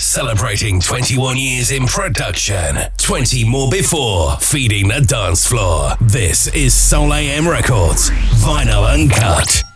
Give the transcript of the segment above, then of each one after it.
Celebrating 21 years in production, 20 more before, feeding the dance floor. This is Soul AM Records, Vinyl Uncut.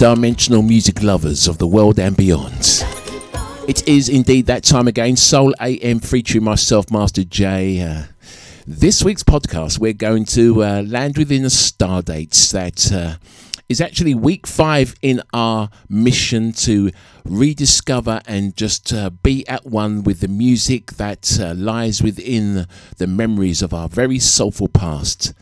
Interdimensional music lovers of the world and beyond. It is indeed that time again, Soul AM featuring myself, Master J. Uh, this week's podcast, we're going to uh, land within a star date that uh, is actually week five in our mission to rediscover and just uh, be at one with the music that uh, lies within the memories of our very soulful past.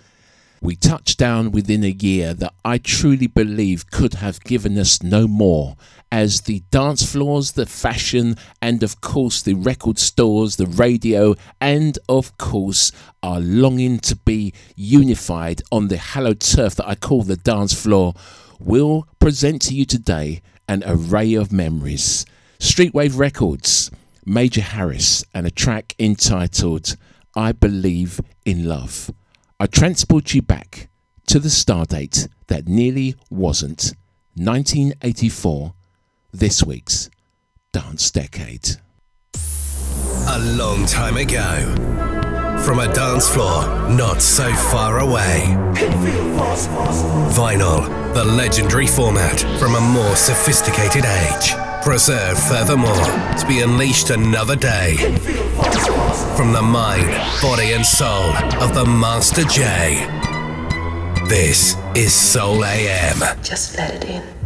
We touched down within a year that I truly believe could have given us no more, as the dance floors, the fashion, and of course the record stores, the radio, and of course are longing to be unified on the hallowed turf that I call the dance floor, will present to you today an array of memories. Streetwave Records, Major Harris, and a track entitled I Believe in Love. I transport you back to the stardate that nearly wasn't 1984, this week's Dance Decade. A long time ago, from a dance floor not so far away. Vinyl, the legendary format from a more sophisticated age. Preserved furthermore to be unleashed another day. From the mind, body, and soul of the Master J. This is Soul AM. Just let it in.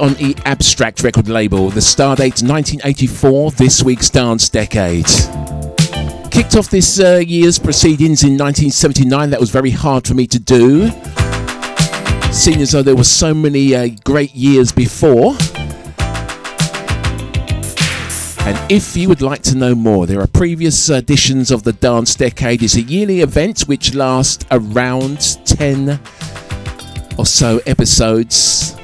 On the Abstract record label, the stardate 1984, this week's dance decade. Kicked off this uh, year's proceedings in 1979, that was very hard for me to do. Seeing as though there were so many uh, great years before. And if you would like to know more, there are previous editions of the Dance Decade. It's a yearly event which lasts around 10 or so episodes,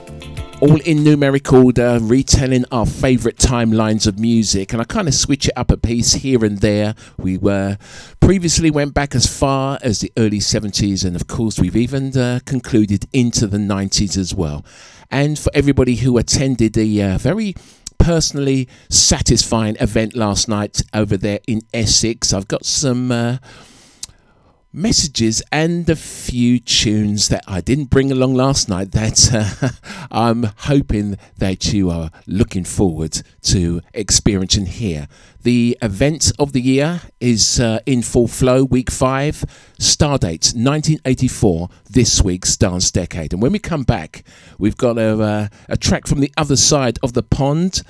all in numeric order, retelling our favourite timelines of music. And I kind of switch it up a piece here and there. We were previously went back as far as the early 70s, and of course, we've even uh, concluded into the 90s as well. And for everybody who attended the uh, very personally satisfying event last night over there in Essex. I've got some uh, messages and a few tunes that I didn't bring along last night that uh, I'm hoping that you are looking forward to experiencing here. The event of the year is uh, in full flow, week five, star Stardate 1984, this week's Dance Decade. And when we come back, we've got a, uh, a track from the other side of the pond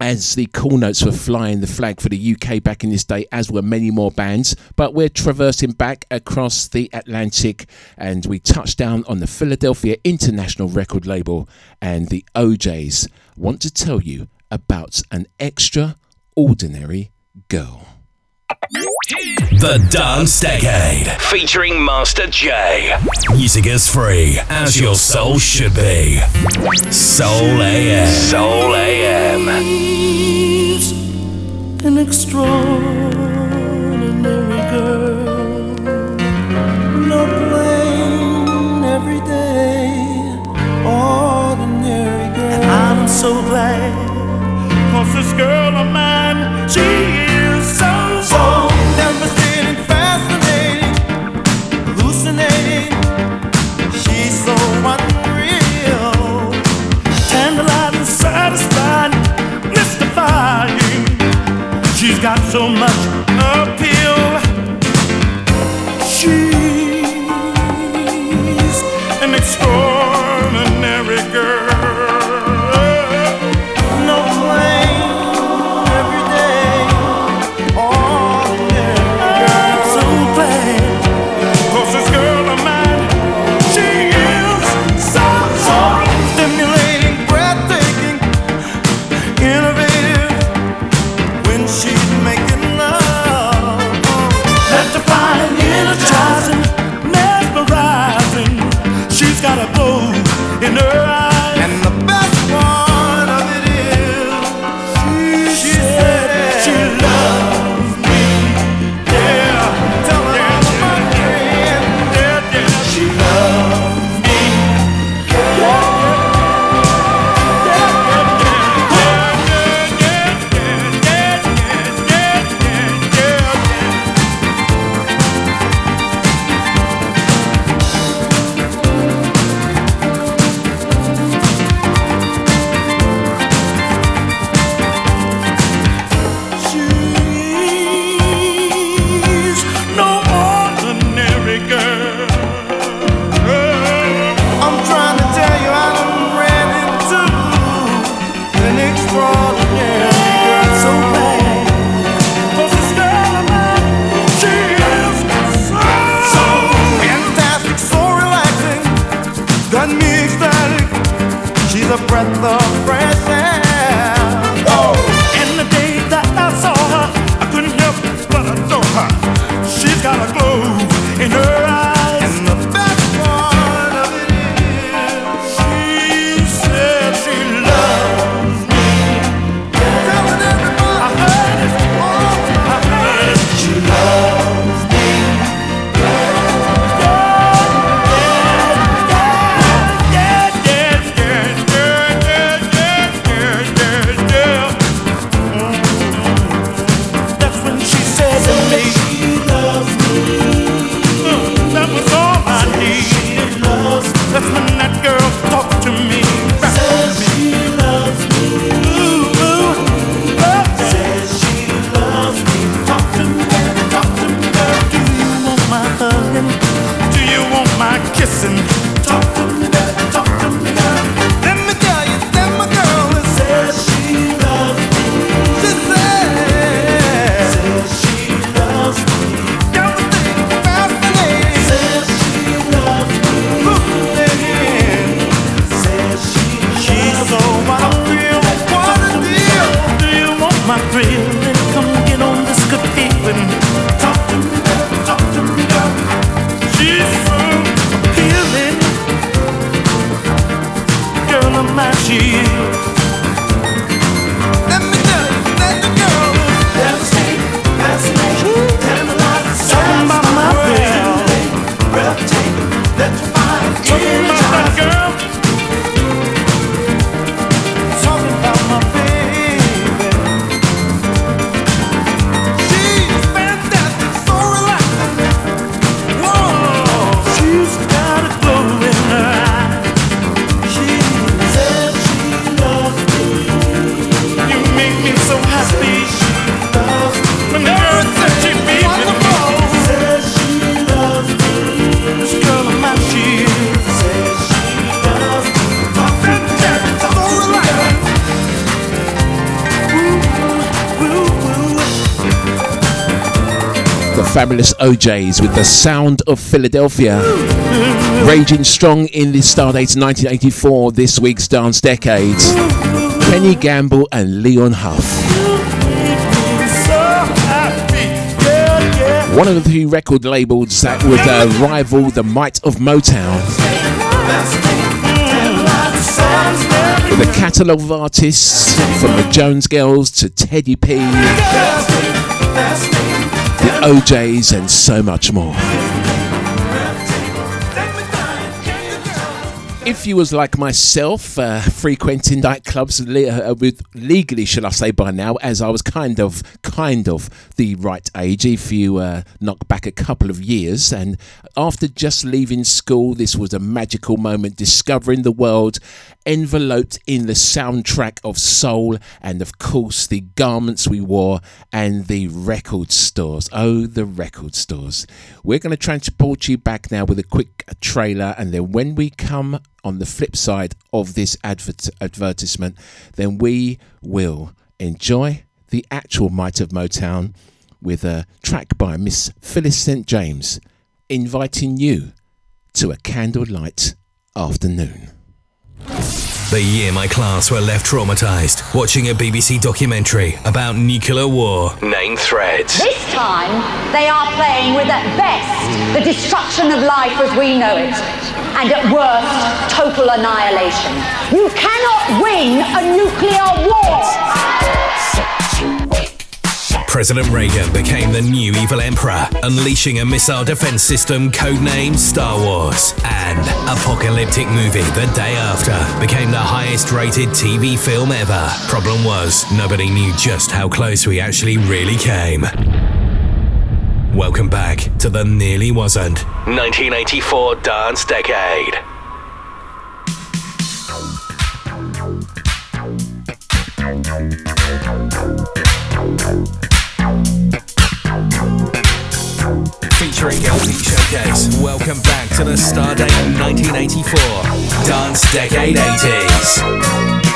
as the Cool Notes were flying the flag for the UK back in this day, as were many more bands. But we're traversing back across the Atlantic and we touch down on the Philadelphia International Record Label. And the O'Jays. want to tell you about an extraordinary girl. The Dance Decade, featuring Master J. Music is free, as your soul should be. Soul AM. Soul AM. An extraordinary girl. No plain, everyday, ordinary girl. And I'm so glad, cause this girl of mine, she is so, so got so much O'Jays with the sound of Philadelphia. Raging strong in the Stardate 1984, this week's dance decades. Kenny Gamble and Leon Huff. One of the few record labels that would uh, rival the might of Motown. With a catalogue of artists from the Jones Girls to Teddy P, the O'Jays, and so much more. if you was like myself, uh, frequenting nightclubs le- uh, with legally, shall I say, by now, as I was kind of, kind of the right age. If you uh, knock back a couple of years, and after just leaving school, this was a magical moment, discovering the world enveloped in the soundtrack of soul, and of course the garments we wore and the record stores. Oh, the record stores! We're going to transport you back now with a quick trailer, and then when we come on the flip side of this advert- advertisement, then we will enjoy the actual might of Motown with a track by Miss Phyllis St. James inviting you to a candlelight afternoon. The year my class were left traumatized watching a BBC documentary about nuclear war. Name threads. This time, they are playing with at best the destruction of life as we know it, and at worst, total annihilation. You cannot win a nuclear war! President Reagan became the new evil emperor, unleashing a missile defense system codenamed Star Wars. And Apocalyptic Movie the day after became the highest rated TV film ever. Problem was, nobody knew just how close we actually really came. Welcome back to the Nearly Wasn't 1984 Dance Decade. Featuring LP Showcase. Welcome back to the Stardate 1984 Dance Decade 80s.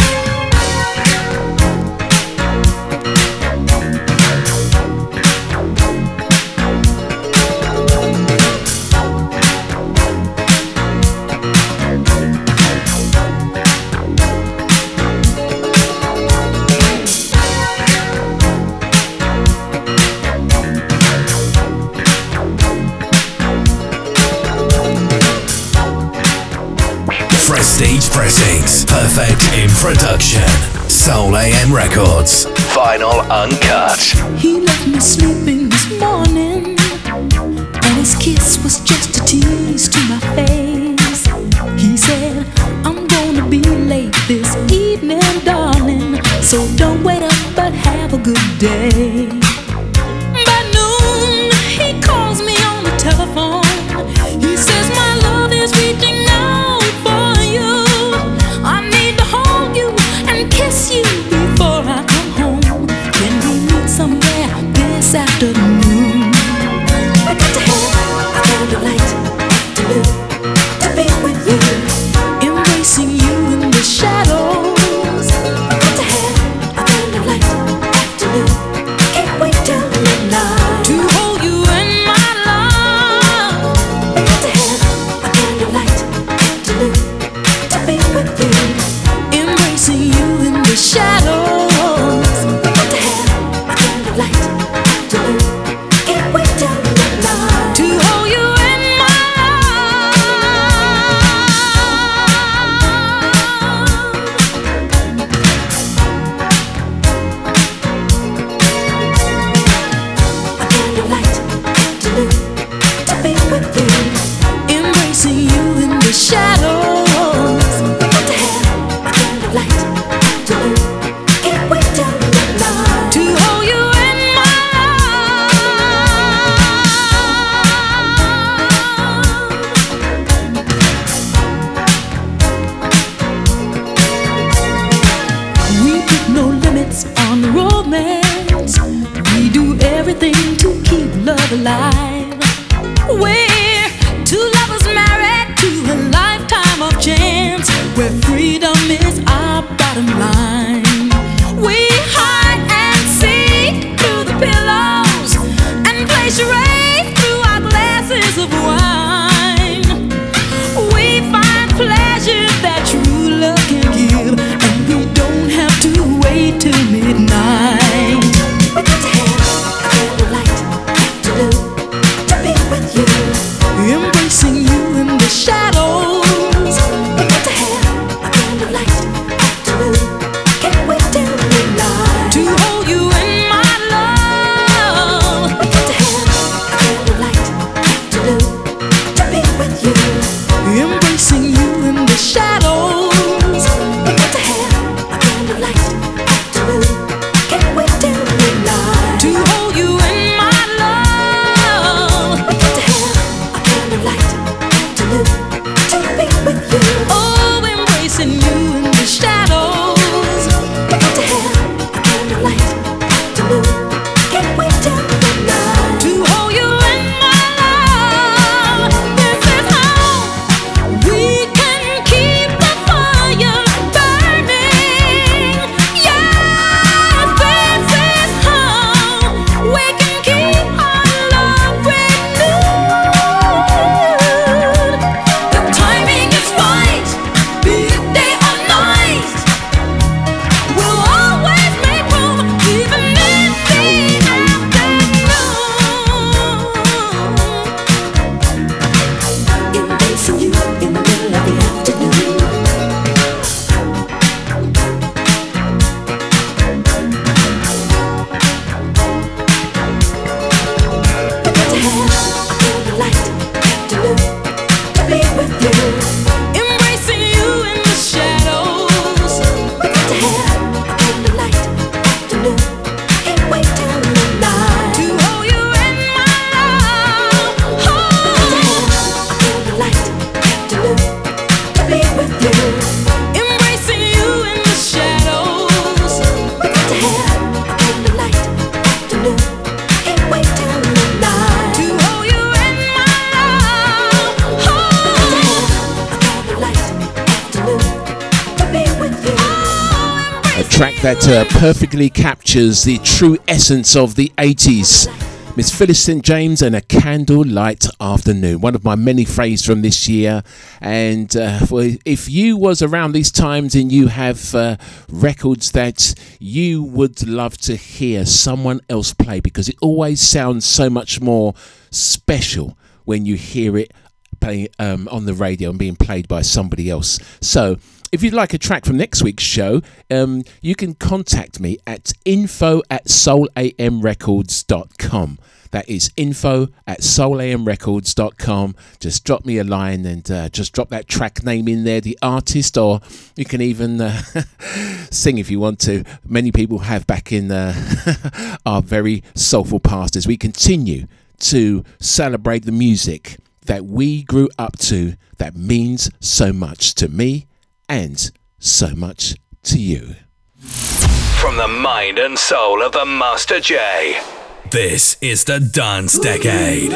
Prestige Pressings. Perfect in production. Soul AM Records. Vinyl Uncut. He left me sleeping this morning, and his kiss was just a tease to my face. He said, I'm gonna be late this evening, darling, so don't wait up but have a good day. Perfectly captures the true essence of the 80s. Miss Phyllis St. James and a candlelight afternoon, one of my many phrases from this year. And uh, if you was around these times and you have uh, records that you would love to hear someone else play, because it always sounds so much more special when you hear it um, on the radio and being played by somebody else. So if you'd like a track from next week's show, um, you can contact me at info at soulamrecords.com. That is info at soulamrecords.com. Just drop me a line and uh, just drop that track name in there, the artist, or you can even uh, sing if you want to. Many people have back in uh, our very soulful past as we continue to celebrate the music that we grew up to that means so much to me and so much to you. From the mind and soul of the Master J, this is the Dance Decade.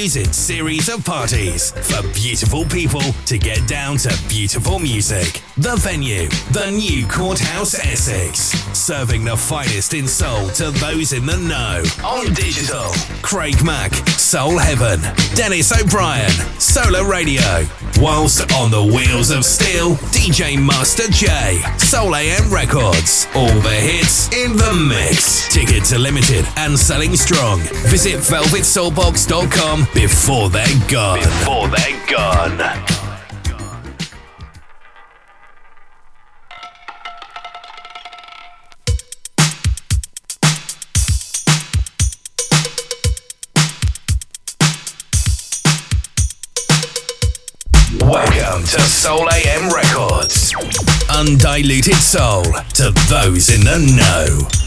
music series of parties for beautiful people to get down to beautiful music. The venue, the new Courthouse Essex, serving the finest in soul to those in the know. On digital, Craig Mack, Soul Heaven, Dennis O'Brien, Solar Radio. Whilst on the wheels of steel, DJ Master J, Soul AM Records. All the hits in the mix. Tickets are limited and selling strong. Visit velvetsoulbox.com before they're gone. Before they're gone. Welcome to Soul AM Records. Undiluted soul to those in the know.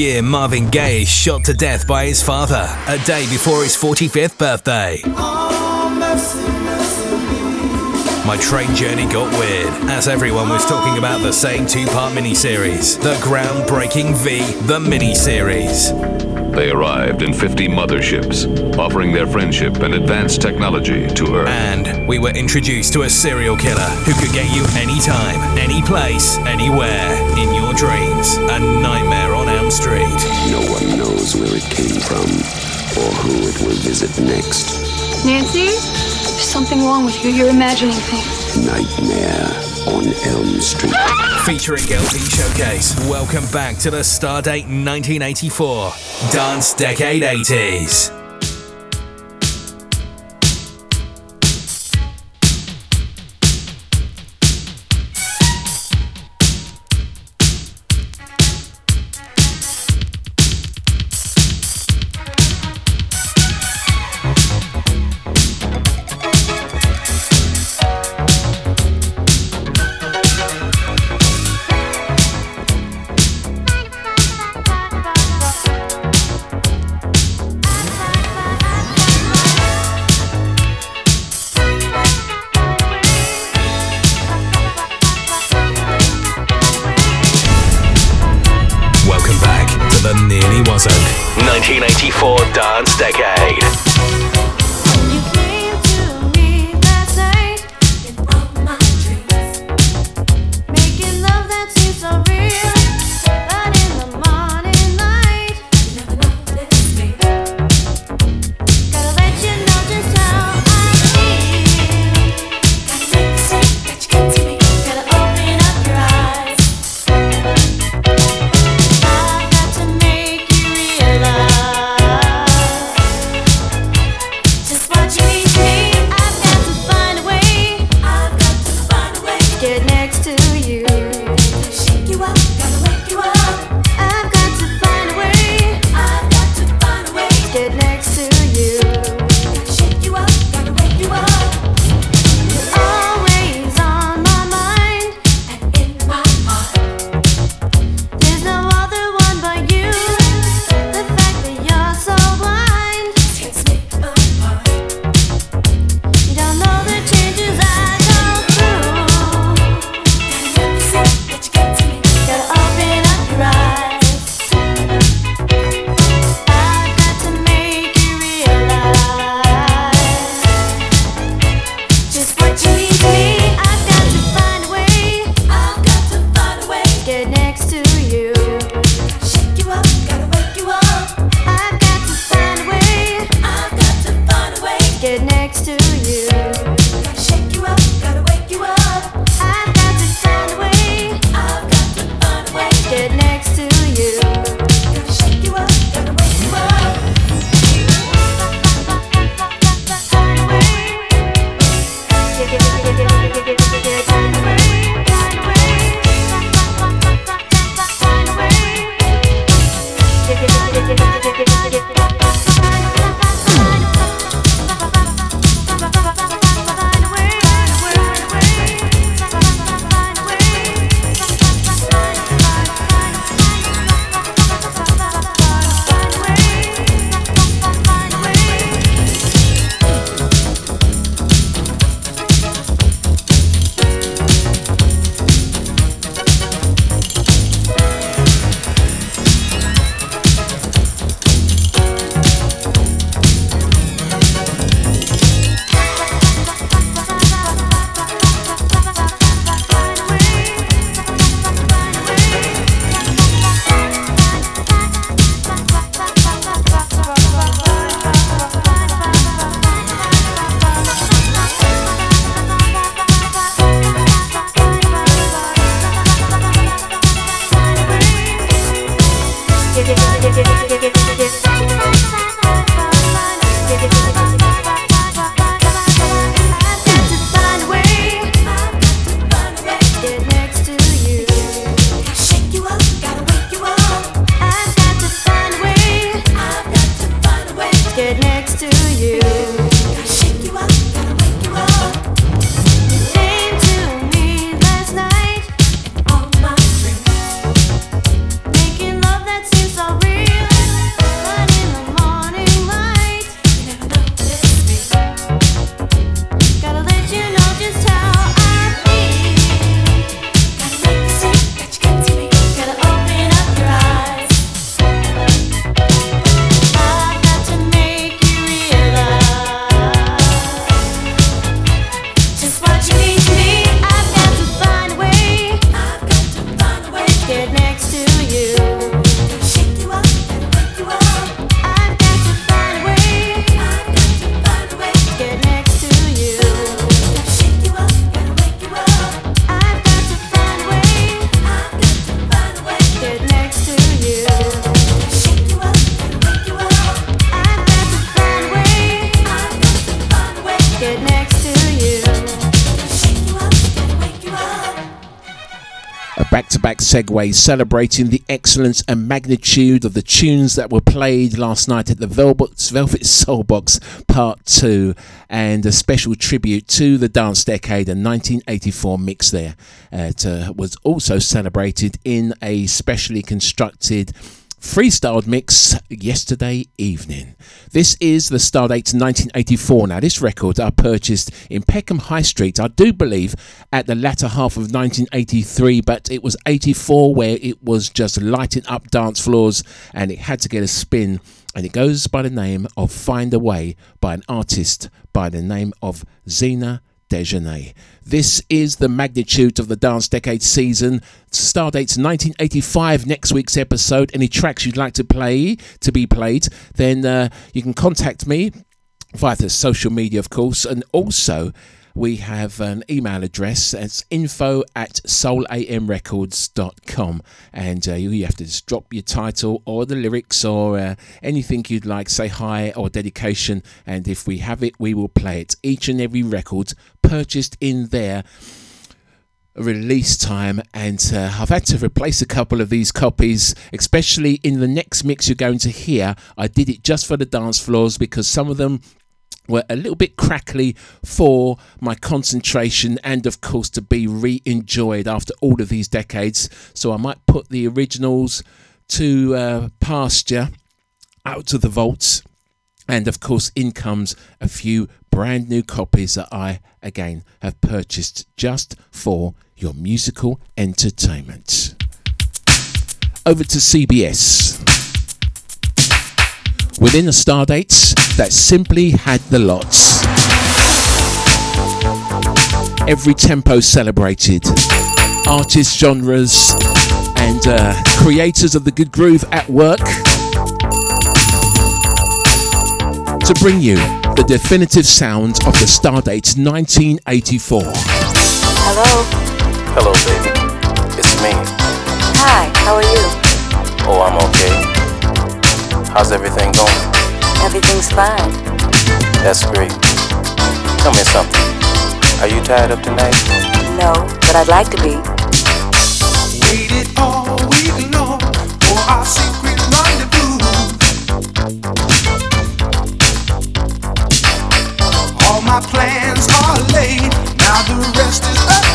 year, Marvin Gaye is shot to death by his father a day before his 45th birthday. My train journey got weird, as everyone was talking about the same two part miniseries the groundbreaking V, the miniseries. They arrived in 50 motherships, offering their friendship and advanced technology to Earth. And we were introduced to a serial killer who could get you anytime, any place, anywhere in your Drains and Nightmare on Elm Street. No one knows where it came from or who it will visit next. Nancy? There's something wrong with you. You're imagining things. Nightmare on Elm Street. Featuring LP Showcase, welcome back to the Stardate 1984 Dance Decade 80s. Segues celebrating the excellence and magnitude of the tunes that were played last night at the Velvet, Soul Box Part 2 and a special tribute to the dance decade and 1984 mix there. Uh, was also celebrated in a specially constructed freestyled mix yesterday evening. This is the Stardate 1984. Now, this record I purchased in Peckham High Street, I do believe, at the latter half of 1983, but it was 84 where it was just lighting up dance floors and it had to get a spin. And it goes by the name of Find a Way by an artist by the name of Zena Dejanay. This is the magnitude of the Dance Decade season. Stardate's 1985. Next week's episode. Any tracks you'd like to play to be played, then uh, you can contact me via the social media, of course, and also we have an email address. It's info at soulamrecords.com. And uh, you have to just drop your title or the lyrics or uh, anything you'd like, say hi or dedication. And if we have it, we will play it. Each and every record purchased in there release time and uh, I've had to replace a couple of these copies especially in the next mix you're going to hear I did it just for the dance floors because some of them were a little bit crackly for my concentration and of course to be re-enjoyed after all of these decades. So i might put the originals to uh, pasture out to the vaults. And of course in comes a few brand new copies that i again have purchased just for your musical entertainment. Over to cbs within the star dates that simply had the lots. Every tempo celebrated, artists, genres, and uh, creators of the good groove at work to bring you the definitive sound of the Stardate 1984. Hello. Hello, baby. It's me. Hi, how are you? Oh, I'm okay. How's everything going? Everything's fine. That's great. Tell me something. Are you tied up tonight? No, but I'd like to be. Waited all week long for our secret rendezvous. All my plans are laid. Now the rest is up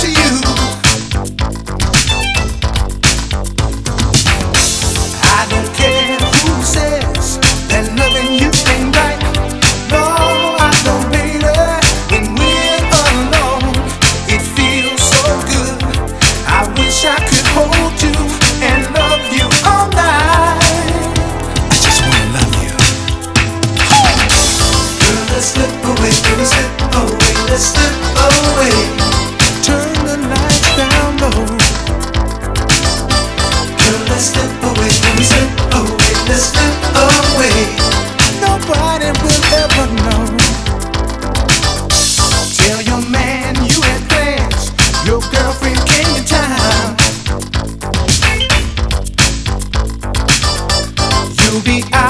be out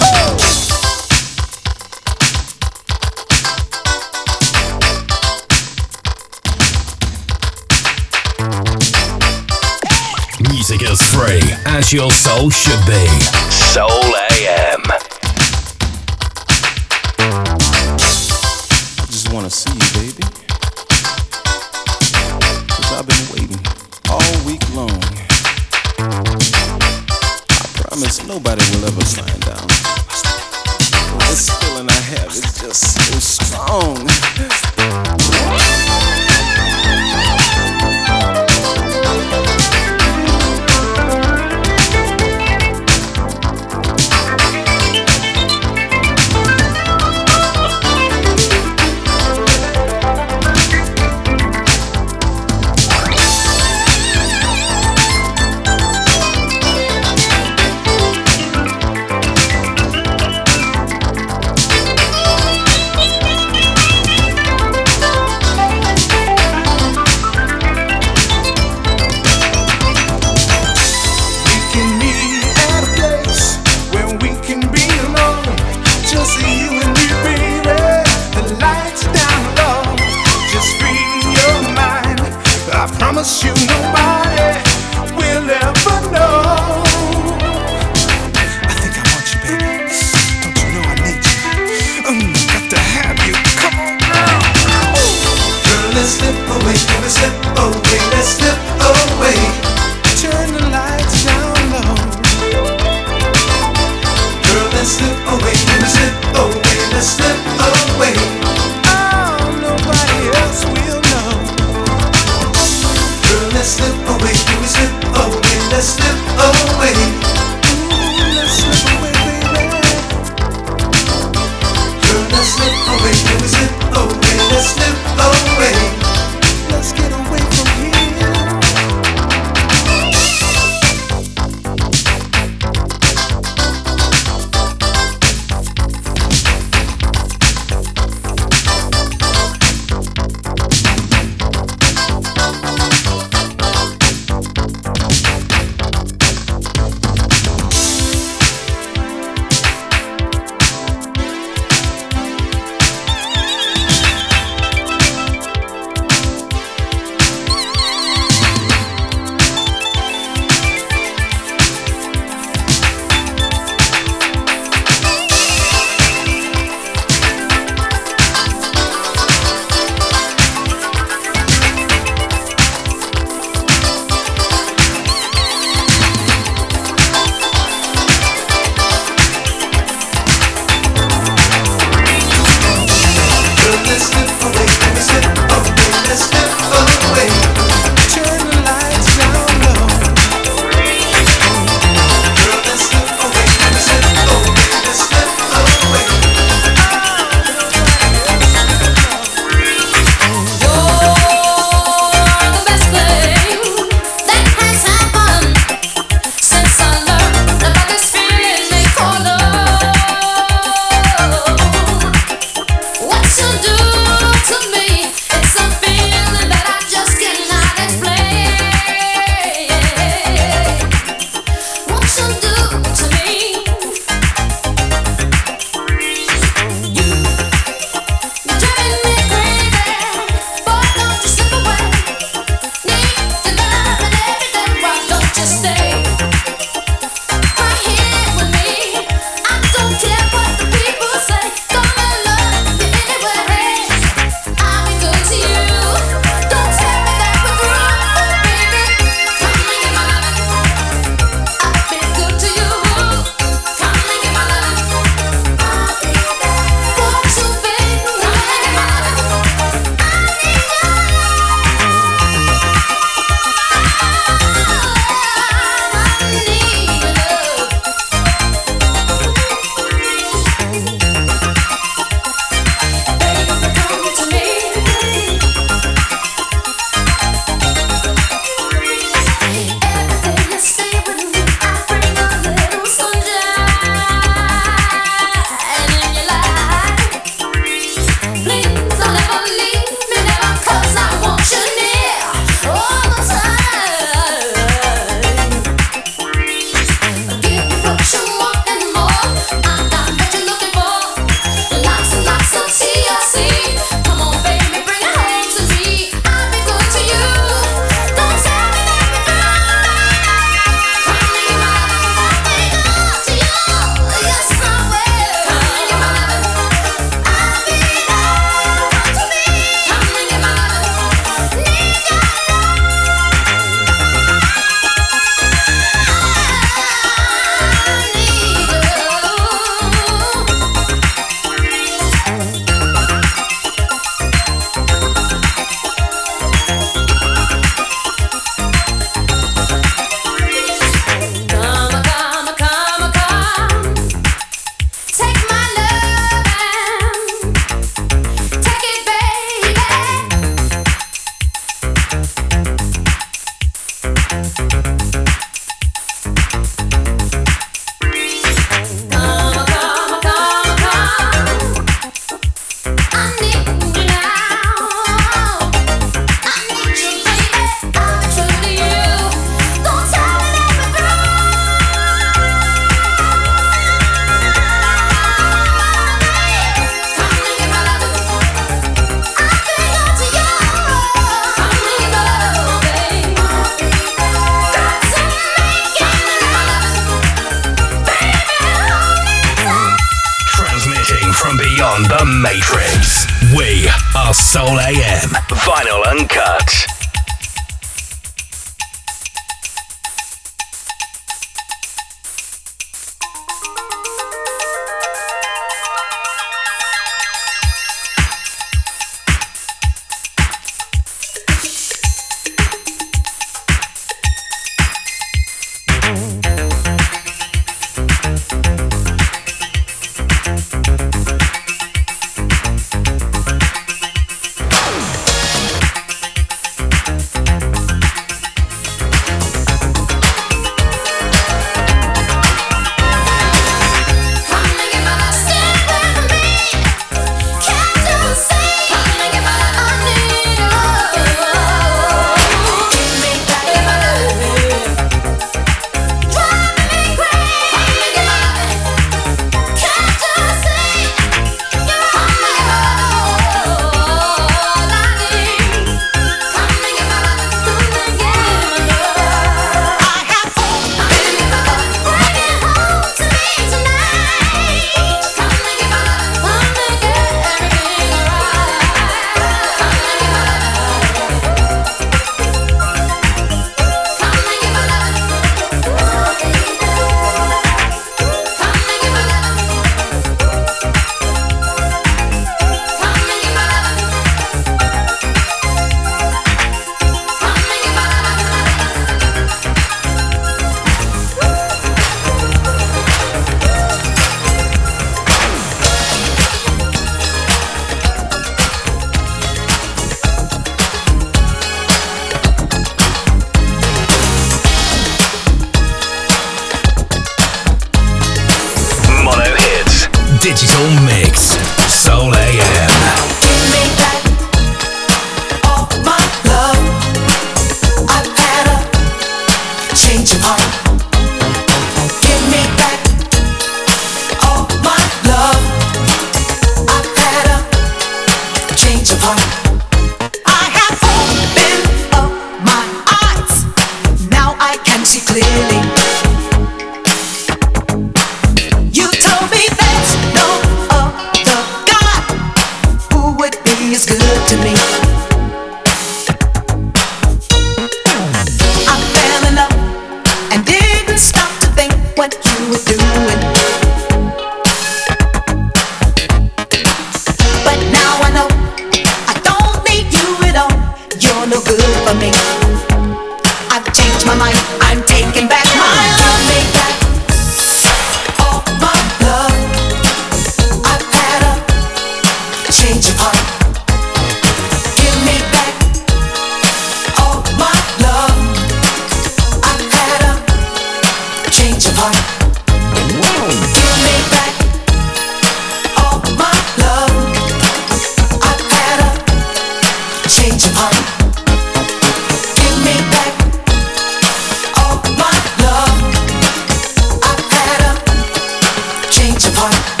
change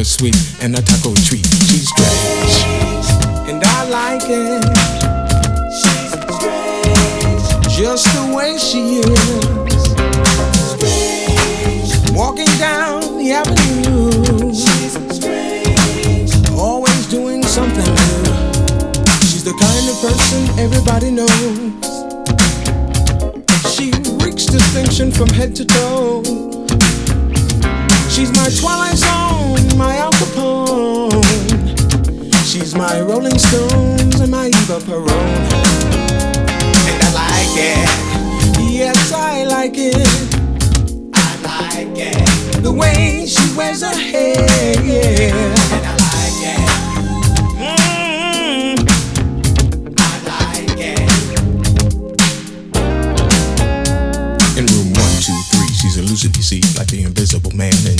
Bittersweet and a taco treat. She's strange. And I like it. She's strange. Just the way she is. Strange. Walking down the avenue. She's strange. Always doing something new. She's the kind of person everybody knows. She reeks distinction from head to toe. She's my Twilight Zone, my Al Capone. She's my Rolling Stones and my Eva Peron. And I like it. Yes, I like it. I like it. The way she wears her hair. Yeah. And I like it. Mm. I like it. In room one, two, three, she's elusive, you see, like the invisible man in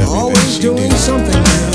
Always doing something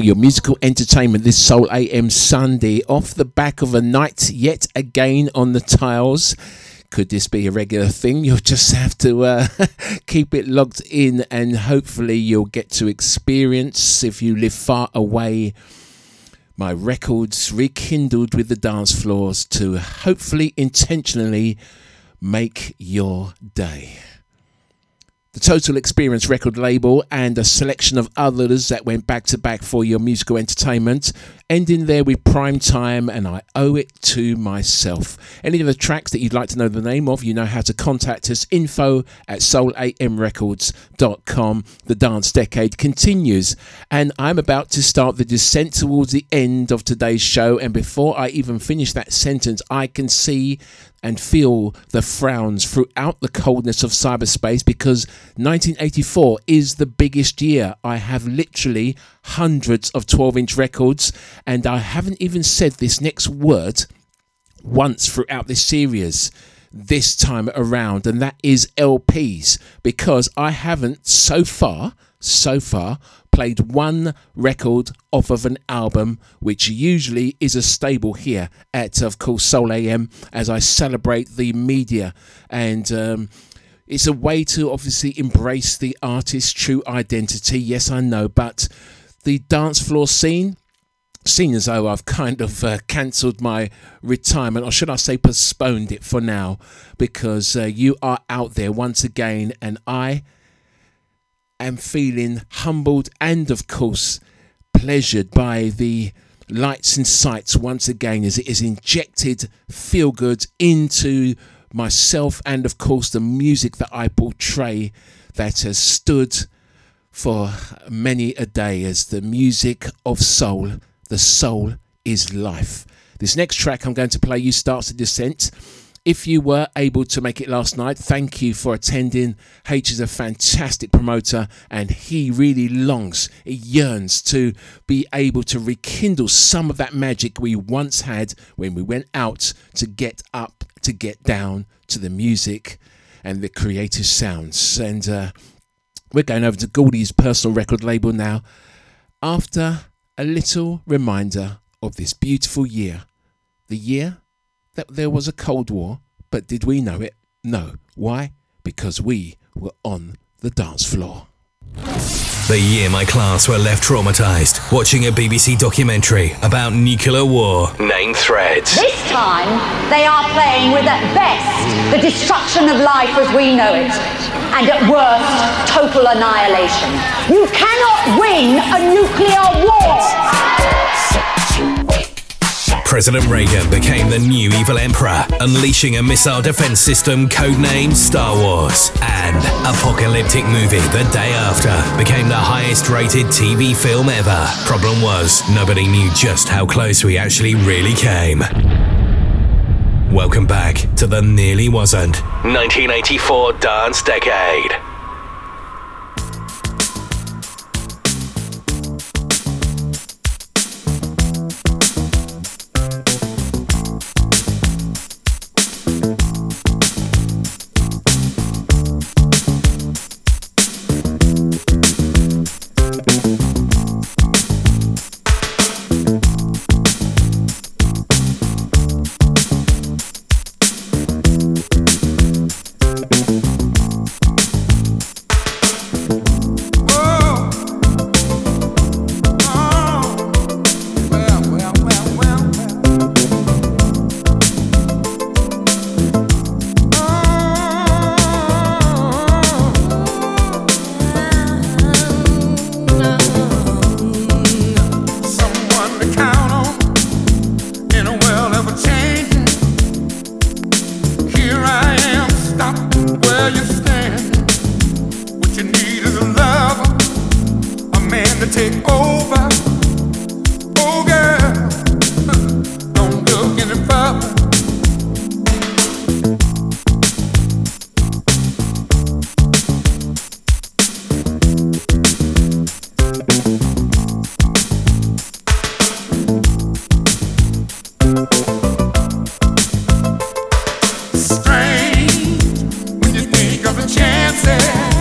for your musical entertainment this Soul AM Sunday off the back of a night yet again on the tiles. Could this be a regular thing? You'll just have to uh, keep it logged in and hopefully you'll get to experience, if you live far away, my records rekindled with the dance floors to hopefully intentionally make your day. The Total Experience record label and a selection of others that went back to back for your musical entertainment. Ending there with Prime Time and I Owe It to Myself. Any of the tracks that you'd like to know the name of, you know how to contact us. Info at soulamrecords.com. The dance decade continues and I'm about to start the descent towards the end of today's show. And before I even finish that sentence, I can see and feel the frowns throughout the coldness of cyberspace because 1984 is the biggest year. I have literally hundreds of 12 inch records, and I haven't even said this next word once throughout this series this time around, and that is LPs because I haven't so far, so far, played one record off of an album, which usually is a staple here at, of course, Soul AM as I celebrate the media and. Um, it's a way to obviously embrace the artist's true identity. Yes, I know, but the dance floor scene, seeing as though I've kind of uh, cancelled my retirement, or should I say postponed it for now, because uh, you are out there once again, and I am feeling humbled and, of course, pleasured by the lights and sights once again as it is injected feel good into myself and, of course, the music that I portray that has stood for many a day as the music of soul. The soul is life. This next track I'm going to play you starts a descent. If you were able to make it last night, thank you for attending. H is a fantastic promoter and he really longs, he yearns to be able to rekindle some of that magic we once had when we went out to get up, to get down to the music and the creative sounds. And uh, we're going over to Goldie's personal record label now after a little reminder of this beautiful year. The year that there was a Cold War, but did we know it? No. Why? Because we were on the dance floor. The year my class were left traumatized watching a BBC documentary about nuclear war. Name threads. This time, they are playing with at best the destruction of life as we know it, and at worst, total annihilation. You cannot win a nuclear war! President Reagan became the new evil emperor, unleashing a missile defense system codenamed Star Wars. and apocalyptic movie the day after became the highest rated TV film ever. Problem was, nobody knew just how close we actually really came. Welcome back to the Nearly Wasn't 1984 Dance Decade. chances.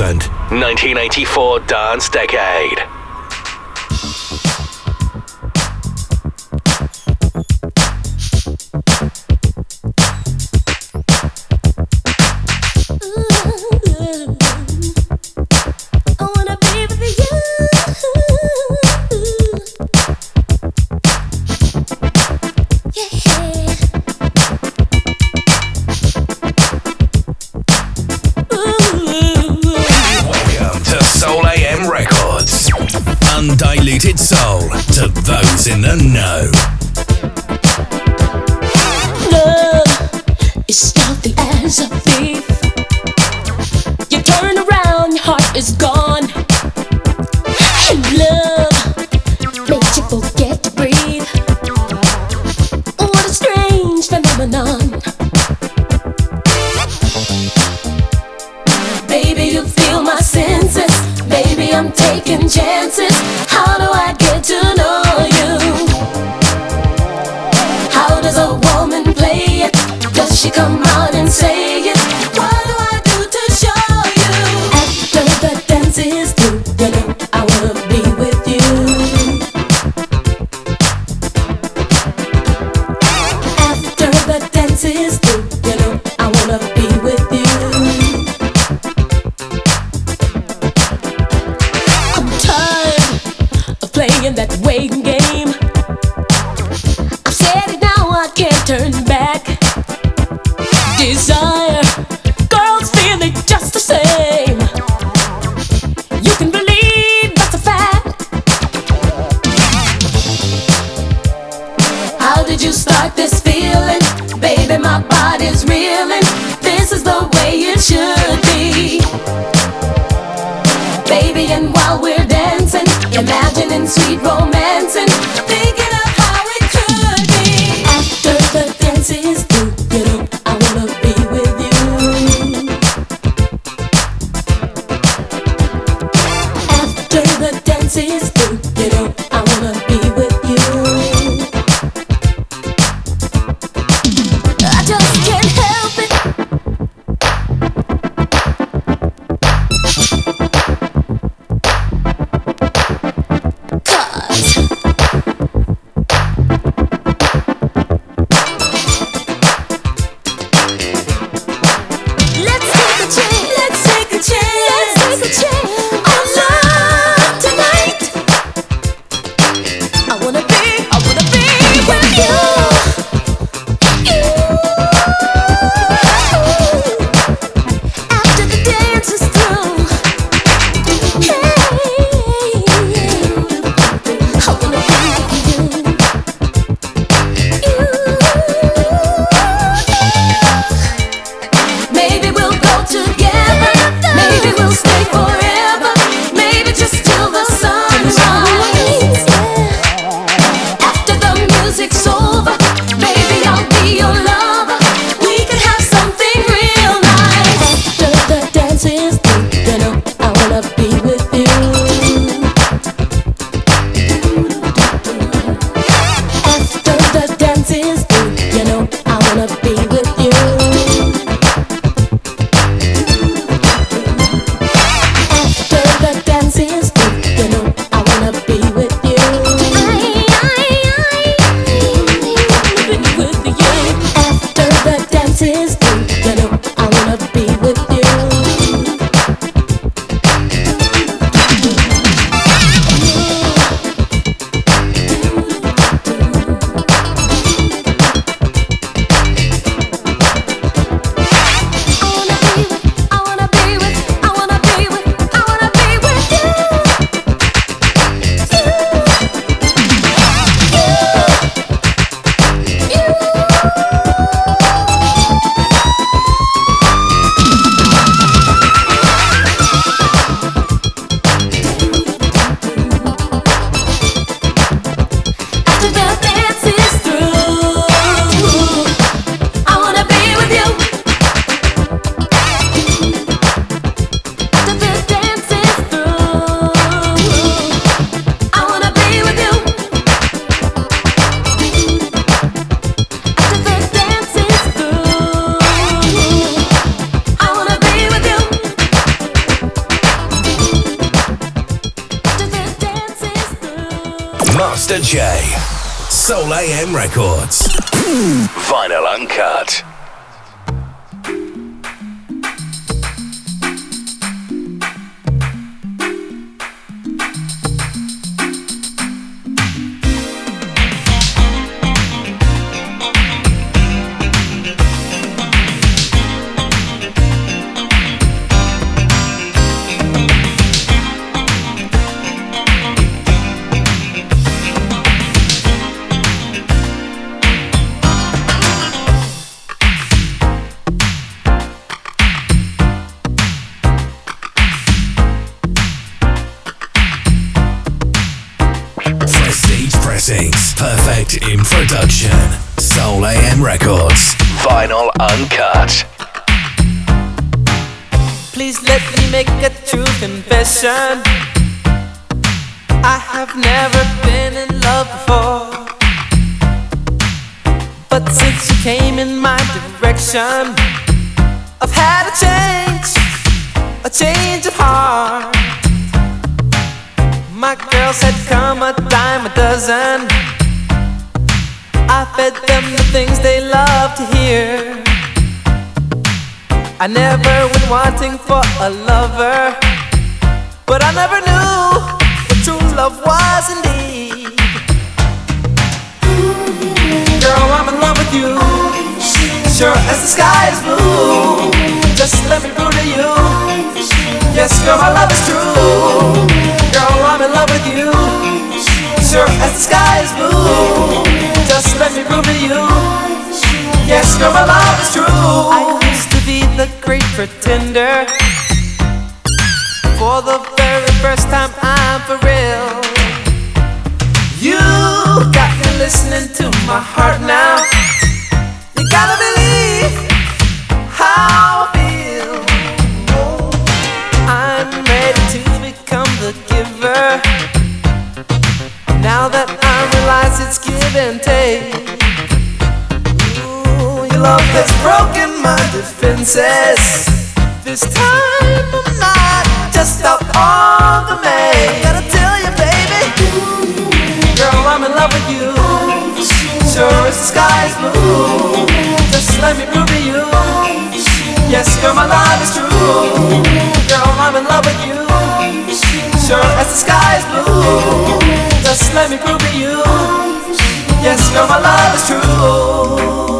Nearly batizar. has broken my defenses. This time I'm not just out on the man. Gotta tell you, baby, girl, I'm in love with you. Sure as the sky is blue, just let me prove to you. Yes, girl, my love is true. Girl, I'm in love with you. Sure as the sky is blue, just let me prove to you. Yes, girl, my love is true.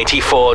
Eighty-four.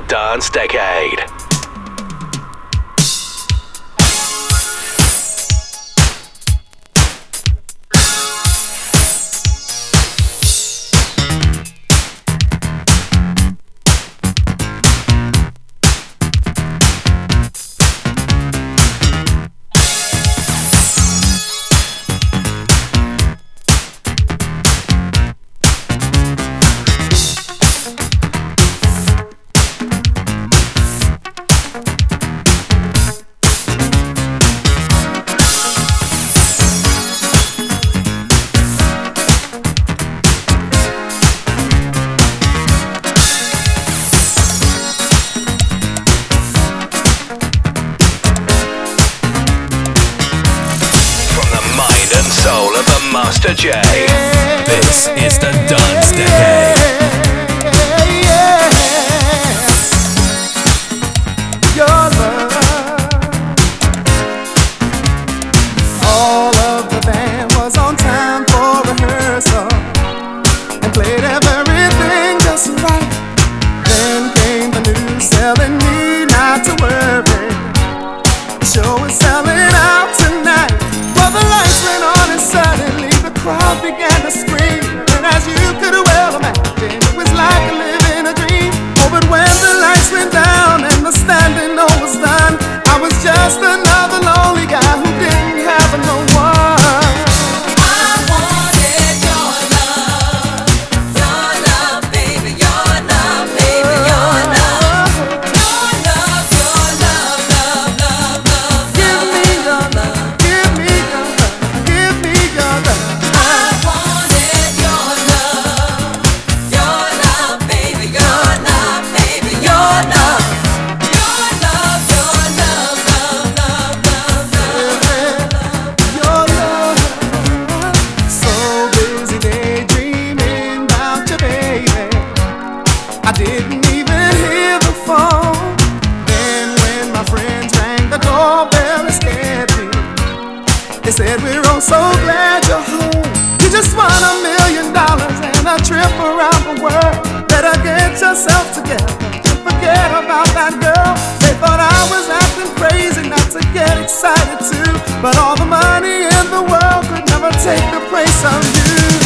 myself together forget about that girl. They thought I was acting crazy not to get excited too. But all the money in the world could never take the place of you.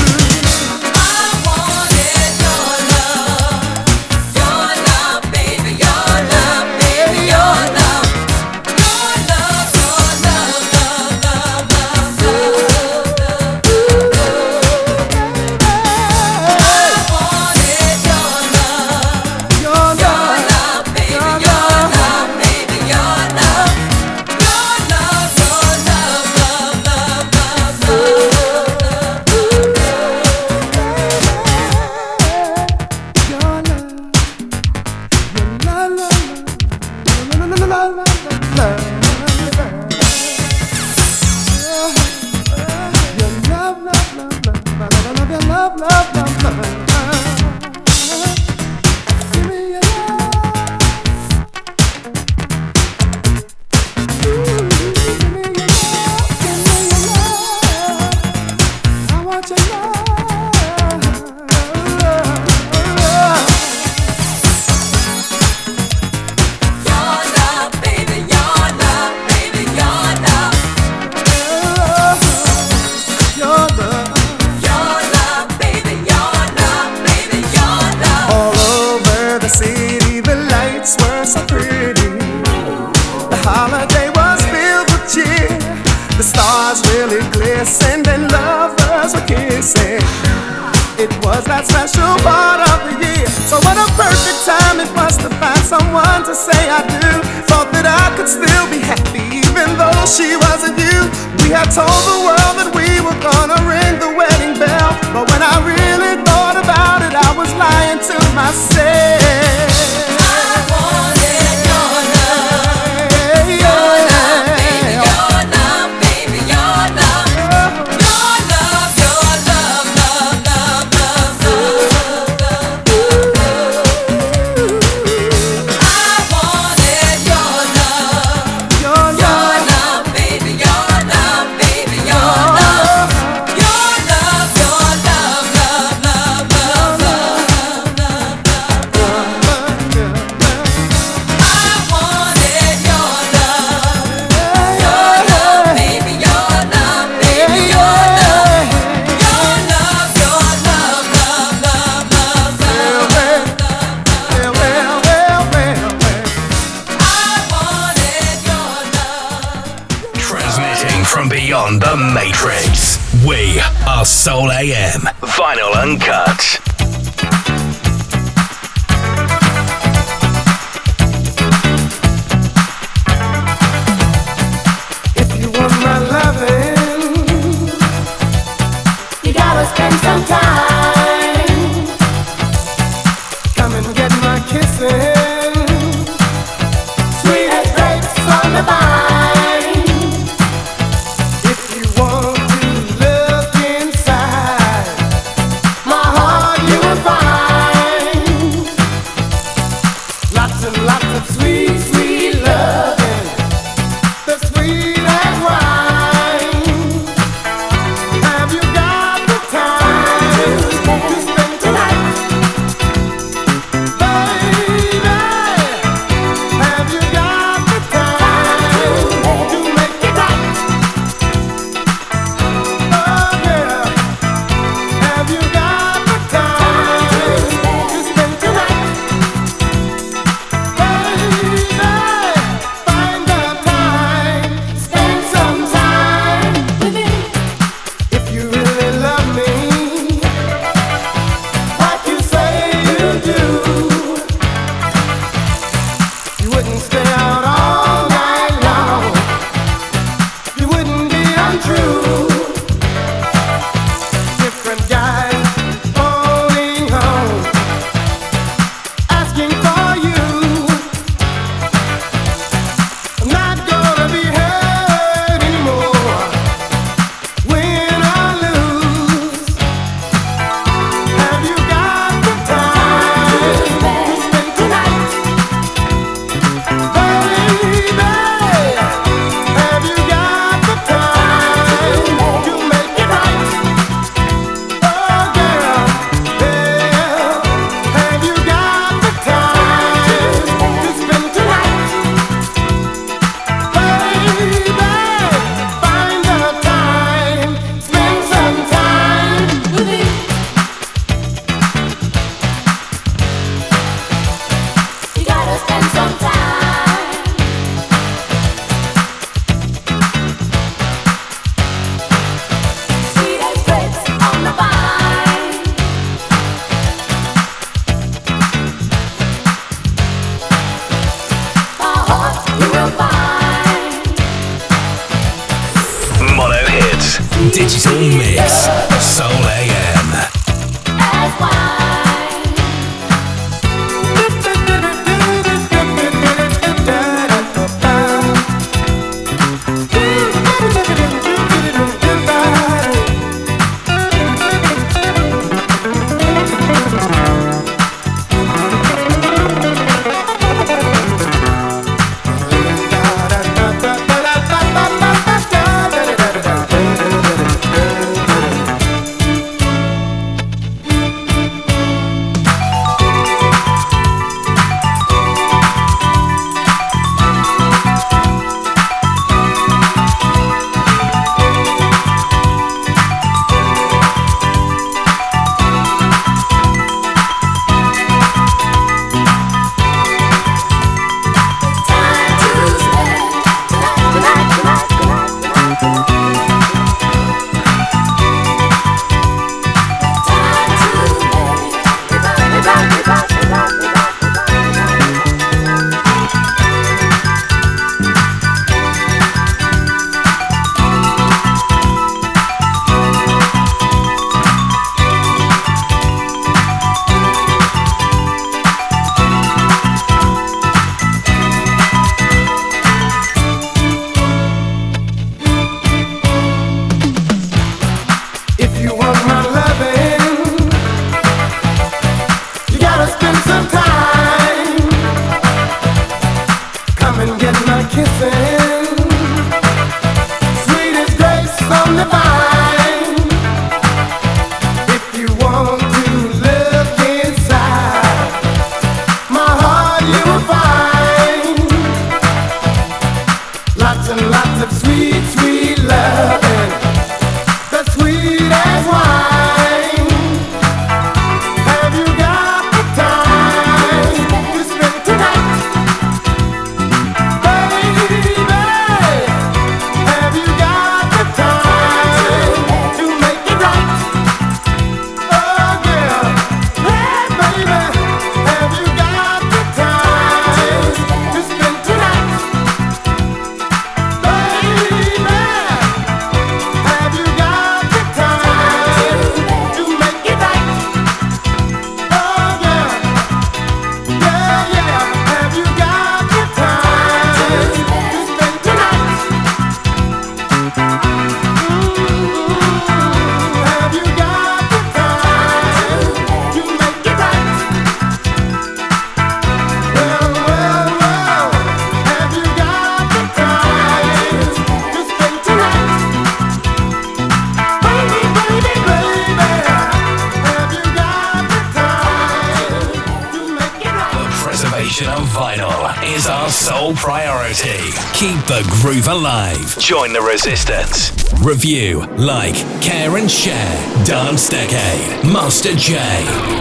for live. Join the resistance. Review, like, care and share. Dance Decade. Master J.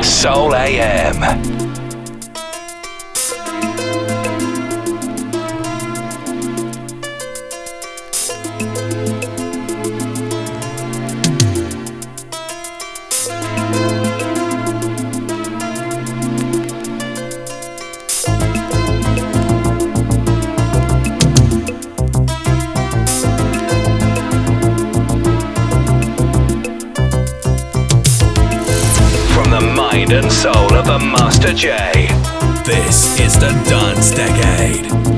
Soul AM. and soul of a Master J. This is the Dance Decade.